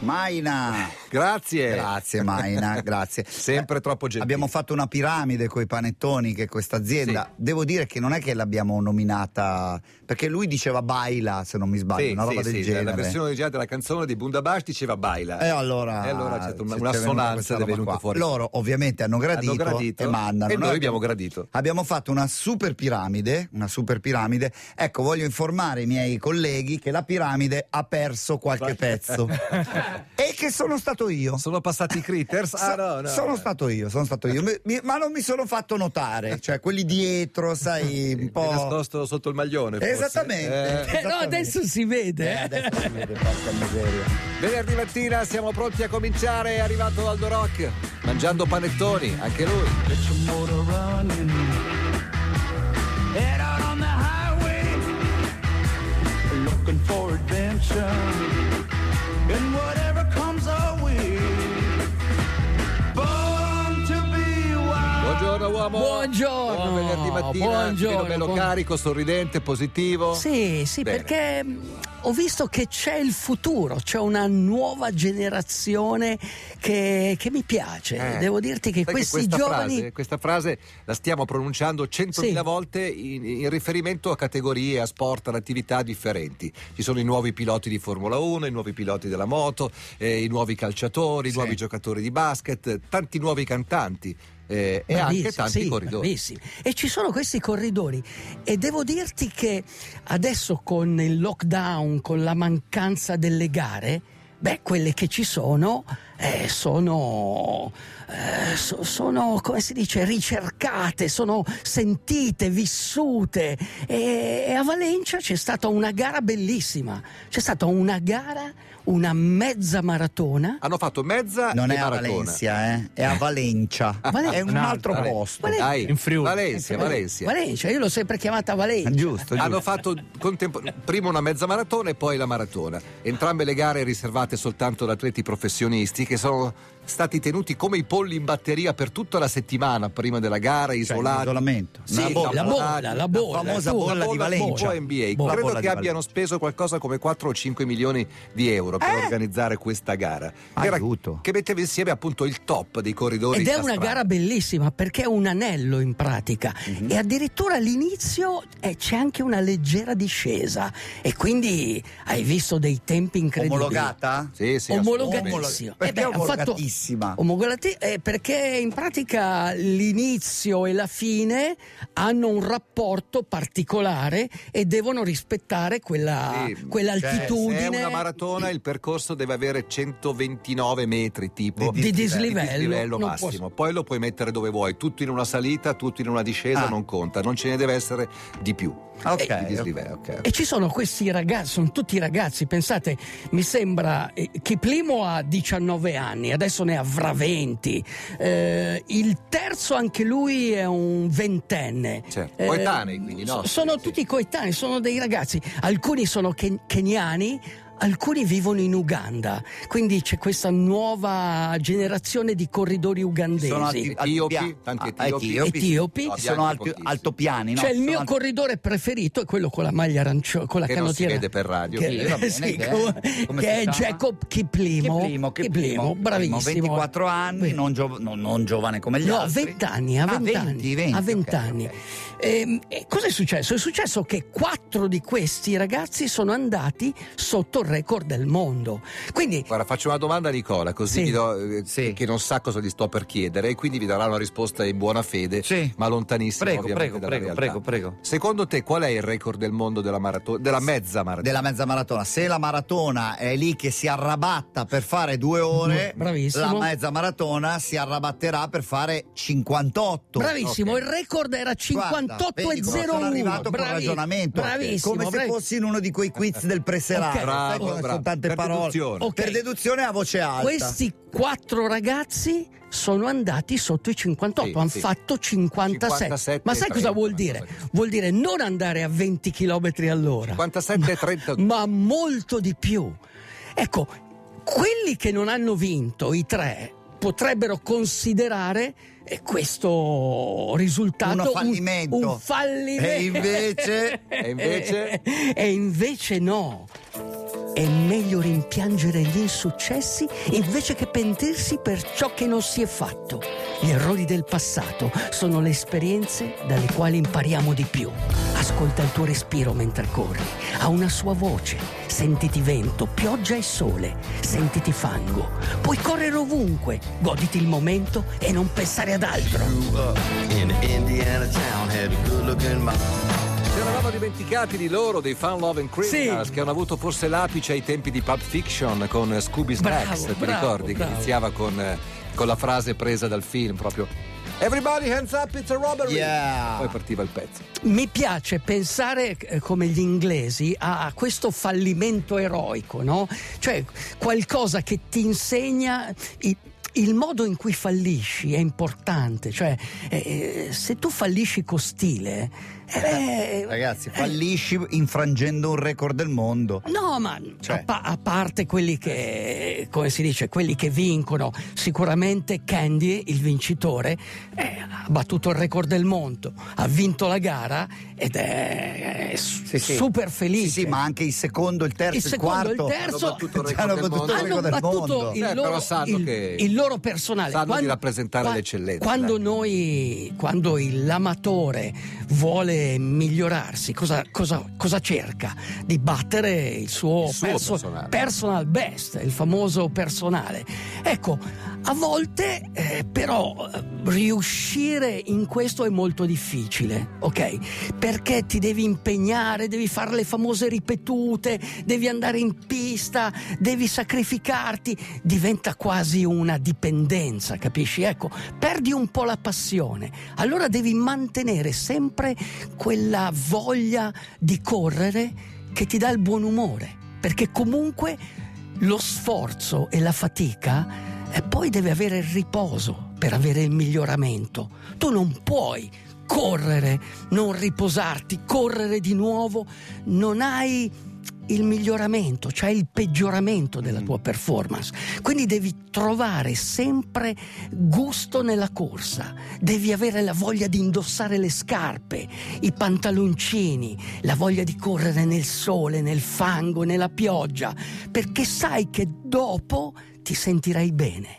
Maina. Grazie. Grazie Maina, grazie. Sempre troppo gentile. Abbiamo fatto una piramide con i panettoni che questa azienda, devo dire che non è che l'abbiamo nominata, perché lui diceva baila, se non mi sbaglio, Sì, una roba sì, del sì, genere. La versione originale della canzone di Bundabash diceva baila. E allora, E allora c'è una, c'è una venuta questa ed è qua. fuori. Loro ovviamente hanno gradito, Hanno gradito e mandano. e noi abbiamo gradito. Abbiamo fatto una super piramide, una super piramide. Ecco, voglio informare i miei colleghi che la piramide ha perso qualche pezzo. e che sono stato io. Sono passati i critters? Ah, So- no, no. Sono stato io, sono stato io, Mi- mi- ma non mi sono fatto notare, cioè quelli dietro, sai, un po'. nascosto sotto il maglione. forse. Esattamente. Eh, Eh, no, Esattamente. adesso si vede. Eh, adesso si vede, porca miseria. venerdì mattina siamo pronti a cominciare. È arrivato Aldo Rock mangiando panettoni, anche lui. Get your motor running. Head out on the highway, looking for adventure. And whatever comes our way, born to be wild. Buongiorno uomo. Buongiorno, Buon venerdì mattina. buongiorno, Bello, carico, sorridente, positivo. Sì, sì, Bene. perché ho visto che c'è il futuro, c'è una nuova generazione che, che mi piace. Eh, Devo dirti che questi questa giovani. Frase, questa frase la stiamo pronunciando centomila Sì. volte in, in riferimento a categorie, a sport, ad attività differenti. Ci sono i nuovi piloti di Formula 1, i nuovi piloti della moto, eh, i nuovi calciatori, i Sì. nuovi giocatori di basket, tanti nuovi cantanti. Eh, e anche tanti sì, corridori. bravissimi. E ci sono questi corridori e devo dirti che adesso con il lockdown, con la mancanza delle gare, beh, quelle che ci sono eh, sono, eh, so- sono, come si dice, ricercate, sono sentite, vissute. E, e a Valencia c'è stata una gara bellissima, c'è stata una gara, una mezza maratona. Hanno fatto mezza Non e è a maratona. Valencia, eh? è a Valencia. Vale- è un altro posto. Vale- Dai, In Friuli. Valencia, Valencia. Valencia, io l'ho sempre chiamata Valencia. Giusto, Hanno giusto. fatto contempo- prima una mezza maratona e poi la maratona. Entrambe le gare riservate soltanto ad atleti professionisti che sono stati tenuti come i polli in batteria per tutta la settimana prima della gara, Cioè, isolati. isolamento. Sì, Una bolla. la bolla, la bolla. famosa tu- bolla di Valencia. NBA. Bolla. Credo bolla che abbiano speso qualcosa come 4 o 5 milioni di euro per organizzare questa gara. Aiuto. che metteva insieme appunto il top dei corridori. Ed è una strada. gara bellissima perché è un anello in pratica Mhm. e addirittura all'inizio eh, c'è anche una leggera discesa e quindi hai visto dei tempi incredibili. Omologata? Sì, sì, Omologatissimo. Perché Eh beh, ha fatto- omologatissima? omologati- eh, perché in pratica l'inizio e la fine hanno un rapporto particolare e devono rispettare quella, Sì, quell'altitudine Se è una maratona il percorso deve avere 129 metri tipo di dislivello. dislivello Non massimo. Poi lo puoi mettere dove vuoi, tutto in una salita, tutto in una discesa Ah. non conta, non ce ne deve essere di più. Ok, di dislivello, ok. E ci sono questi ragazzi, sono tutti ragazzi, pensate, mi sembra, eh, Kiplimo ha 19 anni, adesso ne avrà 20, Eh, il terzo anche lui è un ventenne. Certo, Eh, coetanei, quindi, no? so- Sono sì. tutti coetanei, sono dei ragazzi, alcuni sono ken- keniani, alcuni vivono in Uganda, quindi c'è questa nuova generazione di corridori ugandesi. Sono alti- Etiopi, alti- tanti ah, etiopi. Etiopi. No, Sono alti- altopiani, no? Cioè il Sono mio alti- corridore preferito è quello con la maglia arancione, con la Che non si canottiera. vede per radio. Che, Sì, bene, sì, che è? come- che si è? Jacob Kiplimo. Kiplimo, Kiplimo, bravissimo. 24 anni, non, giov- non- non giovane come gli No, altri. 20 anni, ha Ah, 20 anni. 20, 20, ha 20 ok, anni. ok. Ehm, e cosa è successo? È successo che quattro di questi ragazzi sono andati sotto il record del mondo. Quindi Guarda, faccio una domanda a Nicola, così Sì. vi do, eh, Sì. che non sa cosa gli sto per chiedere, e quindi vi darà una risposta in buona fede, Sì. ma lontanissima Prego, prego, dalla prego, prego, prego. Secondo te qual è il record del mondo della, marato- della mezza maratona? Della mezza maratona. Se la maratona è lì che si arrabatta per fare due ore, Bravissimo. la mezza maratona si arrabatterà per fare 58. Bravissimo, ok. il record era Guarda, 58 vedi e come 01. Sono arrivato con Bravi- ragionamento. Bravissimo. Come se bravi- fossi in uno di quei quiz del preserato. Ok. Bravo, bravo. sono tante Per parole. deduzione. Ok. Per deduzione a voce alta. Questi quattro ragazzi sono andati sotto i 58, Sì, hanno sì. fatto 57. 57 Ma sai e cosa 30, vuol dire? cosa così. Vuol dire non andare a 20 km all'ora, 57 e 30. ma molto di più. Ecco, quelli che non hanno vinto, i tre, potrebbero considerare eh, questo risultato Uno fallimento. Un, un fallimento. E invece- E invece? e invece no. È meglio rimpiangere gli insuccessi invece che pentirsi per ciò che non si è fatto. Gli errori del passato sono le esperienze dalle quali impariamo di più. Ascolta il tuo respiro mentre corri. Ha una sua voce. Sentiti vento, pioggia e sole. Sentiti fango. Puoi correre ovunque. Goditi il momento e non pensare ad altro. A. Ci eravamo dimenticati di loro, dei Fun Love and Criminals, Sì. che hanno avuto forse l'apice ai tempi di Pulp Fiction con Scooby Snacks, Bravo, ti bravo, ricordi? Che bravo. iniziava con, eh, con la frase presa dal film proprio Everybody hands up, it's a robbery! Yeah. Poi partiva il pezzo. Mi piace pensare eh, come gli inglesi a questo fallimento eroico, no? Cioè qualcosa che ti insegna i- il modo in cui fallisci è importante, cioè eh, se tu fallisci con stile, eh, Ragazzi, fallisci infrangendo un record del mondo. No, ma Cioè. a, pa- a parte quelli che, come si dice, quelli che vincono, sicuramente Candy, il vincitore, eh, ha battuto il record del mondo, ha vinto la gara ed è, è Sì, sì. super felice. Sì, sì, ma anche il secondo, il terzo, Il il, secondo, il quarto. terzo- Hanno battuto il record hanno del battuto mondo. il hanno record del battuto mondo. il Eh, loro, però sanno il- che- il loro personale. sanno di rappresentare l'eccellenza, Quando dai. noi, quando l'amatore vuole migliorarsi, cosa, cosa- cosa cerca? Di battere il suo, Il suo personale. personal best, il famoso personale. Ecco, a volte eh, però eh, riuscire in questo è molto difficile, ok? Perché ti devi impegnare, devi fare le famose ripetute, devi andare in pista, devi sacrificarti, diventa quasi una dipendenza, capisci? Ecco, perdi un po' la passione. Allora devi mantenere sempre quella voglia di correre che ti dà il buon umore, perché comunque lo sforzo e la fatica e poi deve avere il riposo per avere il miglioramento. Tu non puoi correre, non riposarti, correre di nuovo, non hai il miglioramento, cioè il peggioramento della tua performance. Quindi devi trovare sempre gusto nella corsa, devi avere la voglia di indossare le scarpe, i pantaloncini, la voglia di correre nel sole, nel fango, nella pioggia, perché sai che dopo ti sentirai bene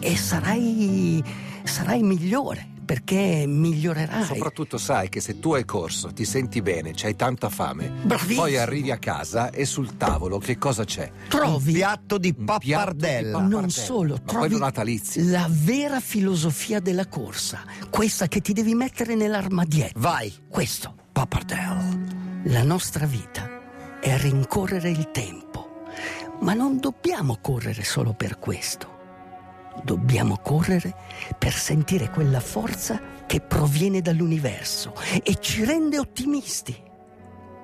e sarai, sarai migliore perché migliorerai. Soprattutto sai che se tu hai corso, ti senti bene, c'hai tanta fame, Bravissimo. poi arrivi a casa e sul tavolo che cosa c'è? Trovi Un piatto di pappardella. pappardella. non solo, trovi la vera filosofia della corsa, questa che ti devi mettere nell'armadietto. Vai. Questo, Pappardelle. La nostra vita è rincorrere il tempo, ma non dobbiamo correre solo per questo. Dobbiamo correre per sentire quella forza che proviene dall'universo e ci rende ottimisti.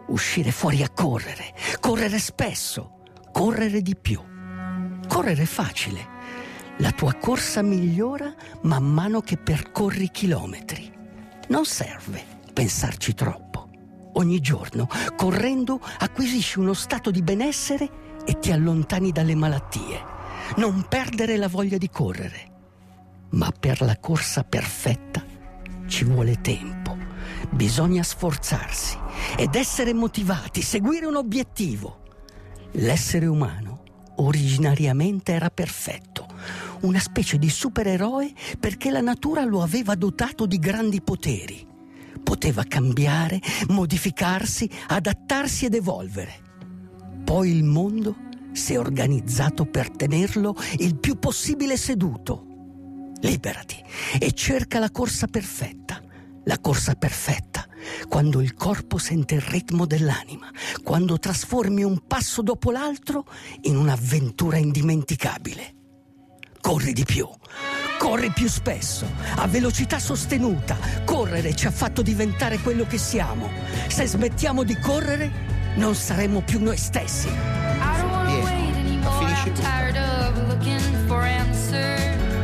Uscire fuori a correre, correre spesso, correre di più. Correre è facile. La tua corsa migliora man mano che percorri chilometri. Non serve pensarci troppo. Ogni giorno, correndo, acquisisci uno stato di benessere e ti allontani dalle malattie. Non perdere la voglia di correre. Ma per la corsa perfetta ci vuole tempo. Bisogna sforzarsi ed essere motivati, seguire un obiettivo. L'essere umano originariamente era perfetto, una specie di supereroe perché la natura lo aveva dotato di grandi poteri. Poteva cambiare, modificarsi, adattarsi ed evolvere. Poi il mondo si è organizzato per tenerlo il più possibile seduto. Liberati e cerca la corsa perfetta. La corsa perfetta, quando il corpo sente il ritmo dell'anima, quando trasformi un passo dopo l'altro in un'avventura indimenticabile. Corri di più, corri più spesso, a velocità sostenuta. Correre ci ha fatto diventare quello che siamo. Se smettiamo di correre, non saremo più noi stessi. Pieno. finisci.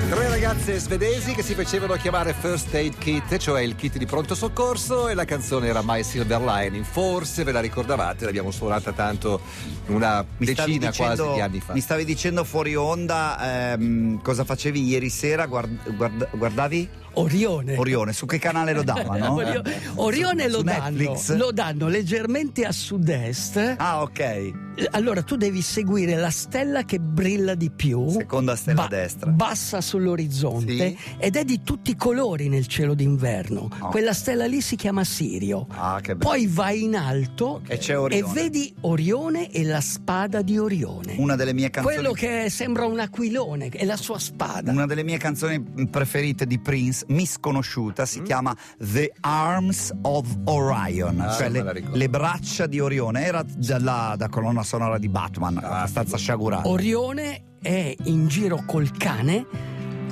Tre ragazze svedesi che si facevano chiamare First Aid Kit, cioè il kit di pronto soccorso, e la canzone era My Silver Lining. Forse ve la ricordavate, l'abbiamo suonata tanto una Mi decina dicendo- quasi di anni fa. Mi stavi dicendo fuori onda ehm, cosa facevi ieri sera? Guard- guard- guardavi? Orione. Orione, su che canale lo davano? Orio- Orione Su lo danno, Netflix? lo danno leggermente a sud-est. Ah, ok. Allora tu devi seguire la stella che brilla di più. Seconda stella a destra. Bassa sull'orizzonte Sì. ed è di tutti i colori nel cielo d'inverno. Oh. Quella stella lì si chiama Sirio. Ah, che bello. Poi vai in alto E c'è Orione. e vedi Orione e la spada di Orione. Una delle mie canzoni Quello che sembra un aquilone, è la sua spada. Una delle mie canzoni preferite di Prince, misconosciuta, Mm. si chiama The Arms of Orion, Ah, cioè le, la ricordo. le braccia di Orione. Era già là da colonna sonora di Batman, Ah, abbastanza sciagurata. Orione è in giro col cane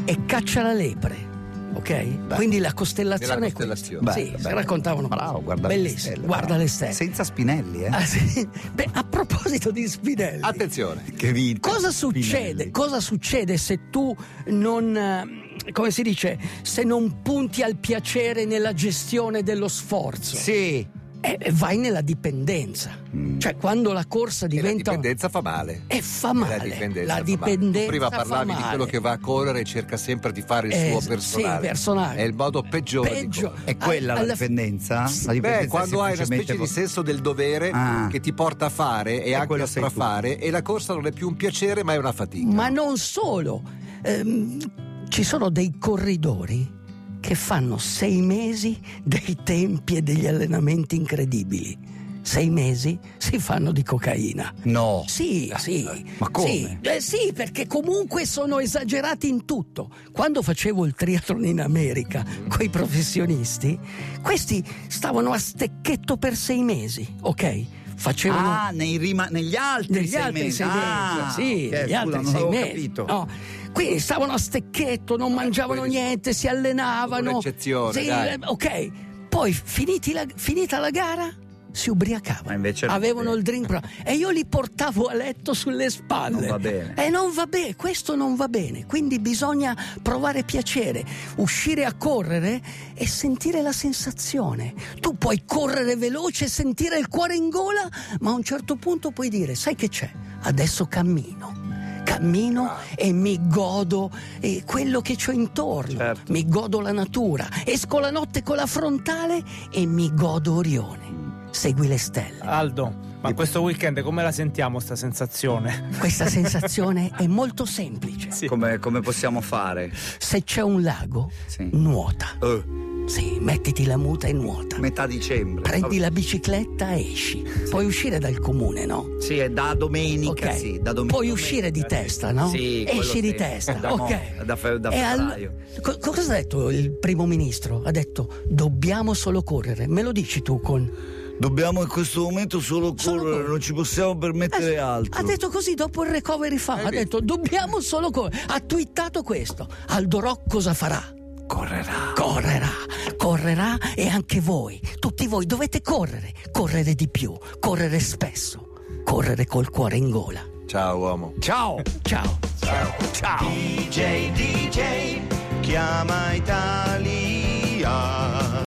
e caccia la lepre. Ok? Quindi la costellazione Nella è questa. costellazione. Sì, Beh, si beh, raccontavano. Bravo, guarda le Bellissimo, stelle, guarda bravo. le stelle. Senza spinelli, eh. Ah, sì. Beh, a proposito di Spinelli. Attenzione. Che vinte. Cosa Spinelli. succede? Cosa succede se tu non, eh, come si dice, se non punti al piacere nella gestione dello sforzo? Sì. Eh, eh, vai nella dipendenza. Mm. Cioè, quando la corsa E la diventa. dipendenza fa male. E fa male. La dipendenza. La fa male. dipendenza Tu prima fa parlavi di male. quello che va a correre e cerca sempre di fare il Eh, suo sì, personale. personale. È il modo peggiore Peggio. di. È quella Alla- la dipendenza? La dipendenza Beh, quando hai una specie di vo- senso del dovere Ah. che ti porta a fare e, E anche a strafare, e la corsa non è più un piacere, ma è una fatica. Ma non solo. Ehm, ci sono dei corridori che fanno sei mesi dei tempi e degli allenamenti incredibili. Sei mesi si fanno di cocaina. No. Sì, sì. Ma come? Sì, Eh, sì, perché comunque sono esagerati in tutto. Quando facevo il triathlon in America con i professionisti, questi stavano a stecchetto per sei mesi, ok? Facevano Ah, nei rima- negli altri negli sei altri mesi. sei mesi, Ah, sì, ok, negli altri sei mesi. capito. No. Quindi stavano a stecchetto, non mangiavano quelli- niente, si allenavano. Un'eccezione, Sì, dai. eh, ok. Poi la- finita la gara si ubriacavano. Avevano il drink pro- e io li portavo a letto sulle spalle. Non va bene. E non va bene, questo non va bene. Quindi bisogna provare piacere, uscire a correre e sentire la sensazione. Tu puoi correre veloce sentire il cuore in gola, ma a un certo punto puoi dire: Sai che c'è? Adesso cammino. Cammino e mi godo eh, quello che c'ho intorno, Certo. mi godo la natura. Esco la notte con la frontale e mi godo Orione. Segui le stelle. Aldo, ma questo weekend come la sentiamo sta sensazione? Questa sensazione è molto semplice. Sì. Come, come possiamo fare? Se c'è un lago, Sì. nuota. Eh, Sì, mettiti la muta e nuota. metà dicembre. Prendi la bicicletta e esci. Puoi uscire dal comune, no? Sì, è da domenica, Ok. sì. Da domenica. Puoi uscire di testa, no? Sì, Esci di sì. testa. Da mo- ok. da fe- da E al- febbraio. Co- cosa ha detto il primo ministro? Ha detto dobbiamo solo correre. Me lo dici tu con. Dobbiamo in questo momento solo Solo correre, correre. non ci possiamo permettere Eh, altro. Ha detto così dopo il recovery fa. ha detto dobbiamo solo correre. Ha twittato questo. Aldo Rock cosa farà? Correrà. Correrà, correrà e anche voi, tutti voi dovete correre, correre di più, correre spesso, correre col cuore in gola. Ciao uomo. Ciao. Ciao. Ciao. DJ, DJ, chiama Italia.